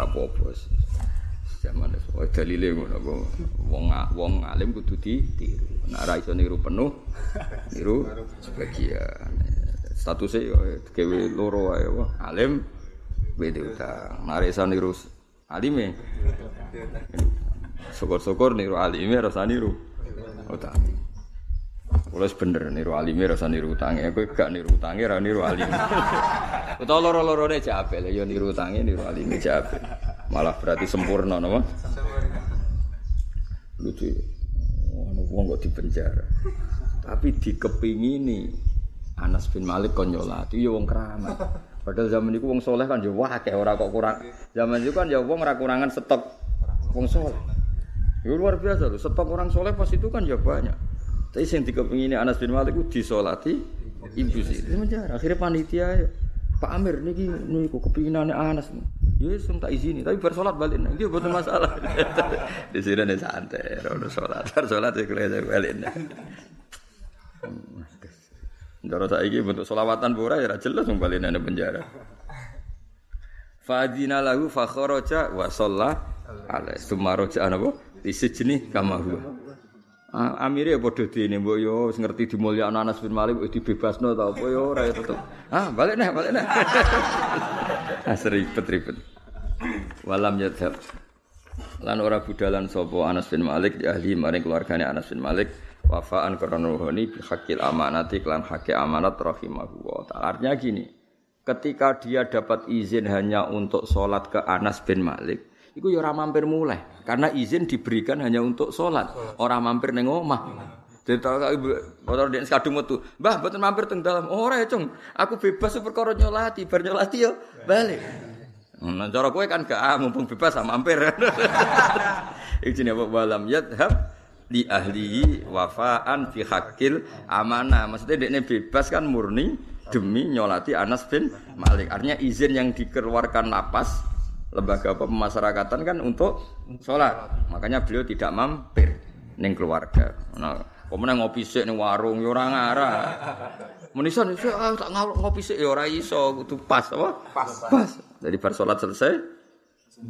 Zaman wis wae dalile ngono kok. Wong wong alim kudu ditiru. Nek ora iso niru penuh, niru sebagian. Statusnya gawe loro wae alim beda utang. Nek iso niru alime. Syukur-syukur niru alime rasa niru utang. Kulo bener niru alime rasa niru utange. Kowe gak niru utange ra niru alime. Utawa loro-lorone jape lho ya niru utange niru alime jape. Malah berarti sempurna napa? Lucu. Ono wong kok dipenjara. Tapi dikepingini Anas bin Malik kon nyolati ya wong keramat. Padahal zaman itu wong soleh kan ya wah kayak ora kok kurang. Zaman itu kan ya wong kurangan stok wong soleh. Itu luar biasa loh. Stok orang soleh pas itu kan ya banyak. Tapi yang dikepingin Anas bin Malik itu disolati ibu sih. Itu. Akhirnya panitia Pak Amir niki niku kepinginane Anas. Ya tak izini, tapi bar salat balik iki boten masalah. Di sini nih santai, ora salat. Bar salat iku lek balik. Ndoro saiki bentuk selawatan pura ya jelas wong balik nang penjara. Fadina lahu fa kharaja wa shalla alaihi. Summa raja napa? Disejeni kama. Amire ya padha dene mbok yo wis ngerti dimulyakno Anas bin Malik wis dibebasno ta apa yo ora tetep. Ah, balik nih, balik nih. ah, ribet-ribet. Walam yadhab. Lan ora budalan sapa Anas bin Malik ya ahli maring keluargane Anas bin Malik wafaan karena nuhoni bi hakil amanati klan hakil amanat rahimahu wa. Artinya gini, ketika dia dapat izin hanya untuk sholat ke Anas bin Malik, Iku ya ora mampir mulai karena izin diberikan hanya untuk sholat, orang mampir neng omah. Jadi ibu motor dia kadung metu, mbah betul mampir teng dalam. Oh, ora ya cung, aku bebas perkara nyolati, bar nyolati yo balik. Nah, cara kowe kan gak ah, mumpung bebas sama mampir. Iki jenenge walam yadhab li ahli wafaan fi hakil amanah. Maksudnya dia bebas kan murni demi nyolati Anas bin Malik. Artinya izin yang dikeluarkan lapas lembaga pemasyarakatan kan untuk sholat. Makanya beliau tidak mampir neng keluarga. Nah, meneh ngopi sik ning warung ya ora ngarah. Menisan iso ah, tak ngopi sik ya ora iso kudu pas apa? Pas. Pas. Jadi bar salat selesai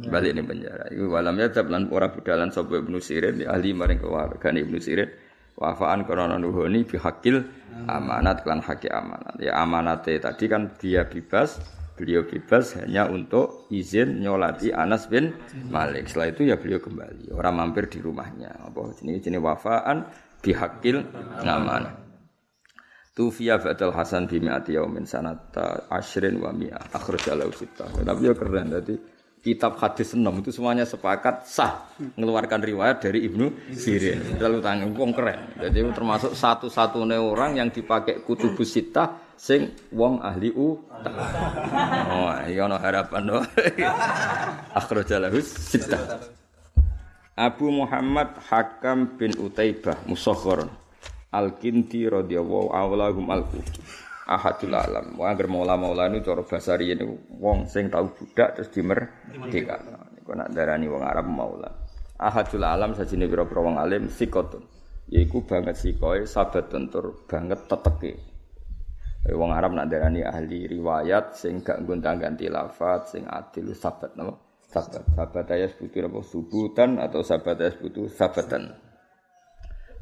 balik ning penjara. Iku walam ya lan ora budalan sapa Ibnu Sirin ahli maring keluarga Ibnu Sirin wafaan korona nuhoni bihakil amanat lan haki amanat. Ya amanate tadi kan dia bebas, beliau bebas hanya untuk izin nyolati Anas bin Malik. Setelah itu ya beliau kembali. Orang mampir di rumahnya. Apa jenis jenis wafaan bihakil amanat. Tufiya Fadal Hasan bimi'ati yaumin sanata ashrin wa mi'ah akhrajalahu sita. Tapi ya keren tadi kitab hadis enam itu semuanya sepakat sah mengeluarkan riwayat dari Ibnu Sirin. Lalu tanggung wong keren. Jadi termasuk satu-satunya orang yang dipakai kutubus sita sing wong ahli u. Oh, iya no harapan no. Akhrajalahu sita. Abu Muhammad Hakam bin Utaibah Musakhkharun Al-Kinti radhiyallahu awlahum al-Kufi ahadul alam. Wong anggere maula-maula niku cara basa riyen wong sing tau budak terus dimerdekakan. Niku nak darani wong Arab maula. Ahadul alam sajine pira-pira wong alim sikotun. Yaiku banget sikoe sabat tentur banget teteke. Wong Arab nak darani ahli riwayat sing gak gonta-ganti lafat sing adil sabat napa? Sabat. Sabat ayat sebutu apa subutan atau sabat ayat sebutu sabatan.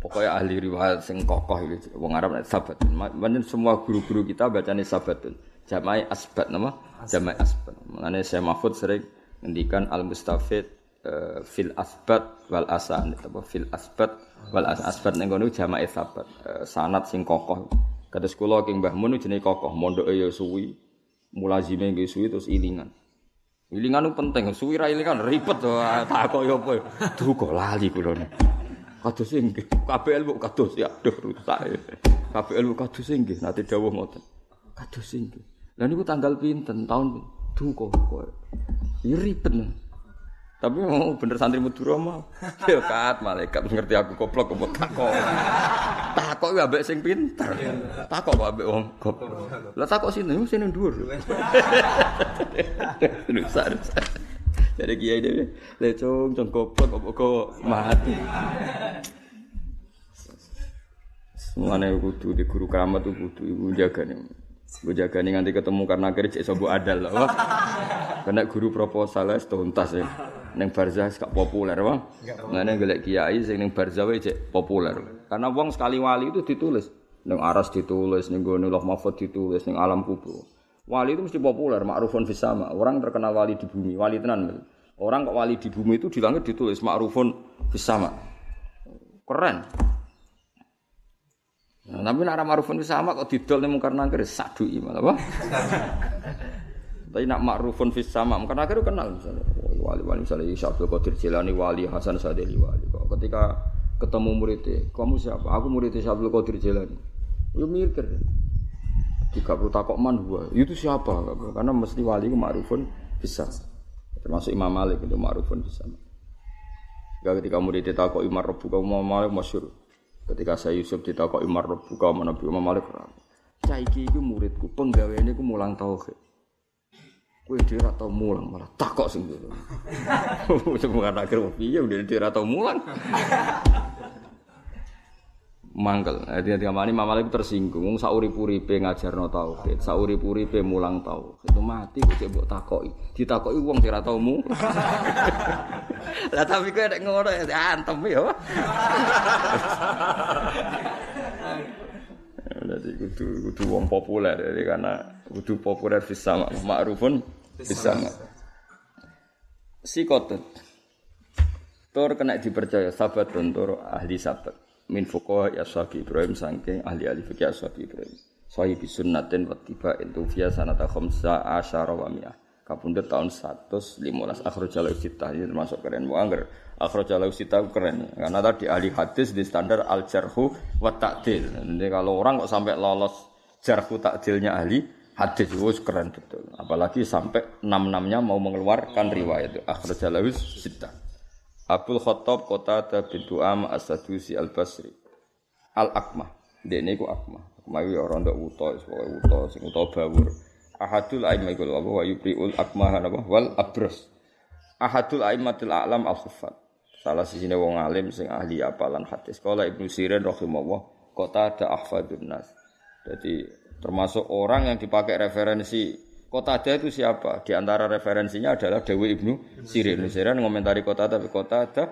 Pokoknya ahli riwayat sing kokoh itu wong Arab nek sabat. Macam semua guru-guru kita bacanya sabatun. Jamai asbat nama? Jamai asbat. Mengenai saya Mahfud sering ngendikan al mustafid uh, fil asbat wal asan apa fil asbat wal as asbat ning ngono jamai sabat. Uh, sanat sing kokoh. Kata sekolah king Mbah Mun jenenge kokoh, mondoke ya suwi, mulazime nggih suwi terus ilingan. Ilingan penting, suwi ra ilingan ribet to, tak kok yo apa. Duh kok lali kula kados nggih. Kabeh ilmu kados ya aduh rusak. Kabeh ilmu kados nggih nate dawuh ngoten. Kados nggih. Lah niku tanggal pinten tahun duh kok. Ya ribet. Tapi mau bener santri Madura mau. Ya kat malaikat ngerti aku goblok kok takok. Takok ya ambek sing pinter. Takok kok ambek wong goblok. Lah takok sini sini dhuwur. Rusak rusak. Jadi kiai dia, lecong, cong goblok, kok kok mati. Semuanya kudu di guru keramat kudu ibu jaga nih. Gue jaga nih nanti ketemu karena akhirnya cek sobo adal lah. Karena guru proposal es tuntas ya. Neng barzah gak populer bang. Nggak gelek kiai sing neng barzah cek populer. Karena uang sekali wali itu ditulis. Neng aras ditulis, neng nulah mahfud ditulis, neng alam kubur. Wali itu mesti populer, ma'rufun fis sama. Orang terkenal wali di bumi, wali tenan. Orang kok wali di bumi itu di langit ditulis ma'rufun fis sama. Keren. Nah, tapi nak ma'rufun fis sama kok didol ning mungkar nangkir saduki malah apa? Tapi nak ma'rufun fis sama, mungkar nangkir kenal misalnya. Wali-wali misalnya Isa Abdul Qadir Jilani wali Hasan Sadeli wali. Kok ketika ketemu muridnya, kamu siapa? Aku muridnya Abdul Qadir Jilani. Yo mikir. Jika perlu takok man gua, itu siapa? Karena mesti wali itu ma'rufun bisa. Termasuk Imam Malik itu ma'rufun bisa. Gak ketika murid ditakok Imam Rabbu kamu Imam Malik masyur. Ketika saya Yusuf ditakok Imam Rabbu kamu Nabi Imam Malik ram. Caiki itu muridku, penggaweane iku mulang tauhid. Kue dia tau mulang malah takok sing ngono. Wis akhir piye udah dia tau mulang mangkel. Jadi nanti amani mama lagi tersinggung. Saurip-uripe ngajarno tauhid, saurip-uripe mulang tauhid. Itu mati kok cek mbok takoki. Ditakoki wong sing ora tau mu. Lah tapi kowe nek ngono ya antem ya. Jadi kudu kudu wong populer jadi karena kudu populer bisa ma'rufun bisa Sikotut. Tur kena dipercaya sahabat tur ahli sahabat min ya sahabi Ibrahim saking ahli ahli fikih sahabi Ibrahim. Sahih sunnatin wa tiba itu via sanata khamsa asyara wa mi'ah. Tahun 115 akhrajalahu sitah ini termasuk keren mu angger. Akhrajalahu sitah keren karena tadi ahli hadis di standar al jarhu wa ta'dil. Jadi kalau orang kok sampai lolos jarhu ta'dilnya ahli hadis itu keren betul. Apalagi sampai enam-enamnya mau mengeluarkan riwayat itu akhrajalahu sitah. Abdul Khattab kota bintu Am As-Sadusi Al-Basri. Al-Akmah. Dene iku Akmah. Akmah iki ora ndak wuto, pokoke wuto sing wuto bawur. Ahadul a'immah iku wa yubriul akmah napa wal abros. Ahadul a'immatil a'lam al-khuffat. salah sini wong alim sing ahli apalan hadis. Kala Ibnu Sirin rahimahullah kota ada ahfadun nas. Jadi termasuk orang yang dipakai referensi kota ada itu siapa? Di antara referensinya adalah Dewi Ibnu Sirin. Ibnu Sirin ngomentari kota ada kota ada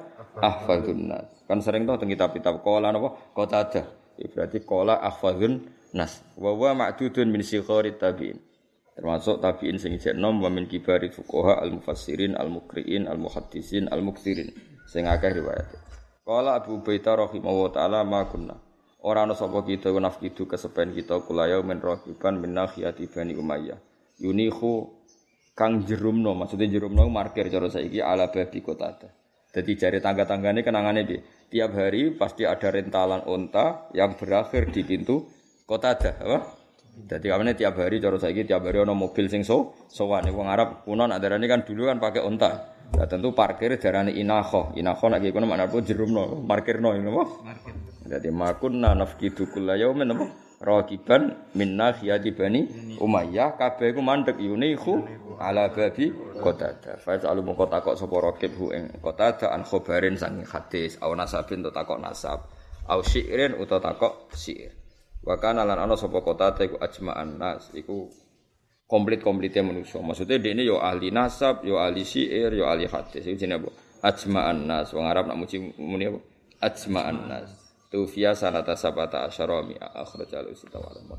ahfadun nas. Kan sering tentang kitab-kitab kola apa? Kota ada. Ya, berarti kola ahfadun nas. Wa wa ma'dudun min sikharit tabi'in termasuk tabiin sing isih nom wa min kibari fuqaha al mufassirin al mukriin al muhaddisin al muksirin sing akeh riwayat Qala Abu Baita rahimahullah taala ma kunna ora ana kita nafkidu kesepen kita kulaya men rahiban min nakhiyati bani Umayyah yunihu kang jerumno maksudnya jerumno markir cara saiki ala babi kota ada jadi jari tangga-tanggane kenangane piye tiap hari pasti ada rentalan onta yang berakhir di pintu kota ada apa jadi kami tiap hari cara saya tiap hari ono mobil sing so sowan wong Arab kuno nak darani kan dulu kan pakai unta. Nah, tentu parkir darani inakho. Inakho nak kono mana pun jerumno, parkirno ini apa? Parkir. Jadi makunna nafkidu kulla yaumin apa? Rakiban min nakhiyati bani Umayyah kabeh iku mandek yunihu ala babi qatada. Fa alu moko takok sapa rakib hu ing qatada an khobarin sang hadis au nasabin to takok nasab. Au syi'rin utawa takok syi'r. Wa kana lan ana sapa kota ta iku ajma'an nas iku komplit-komplite manusa. Maksudnya dia ini yo ahli nasab, yo ahli syair, yo ahli hadis. Iku jenenge apa? Ajma'an nas. Wong Arab nak muji muni apa? Ajma'an nas. Tufiya sanata sabata asyara mi akhrajal usita wa lam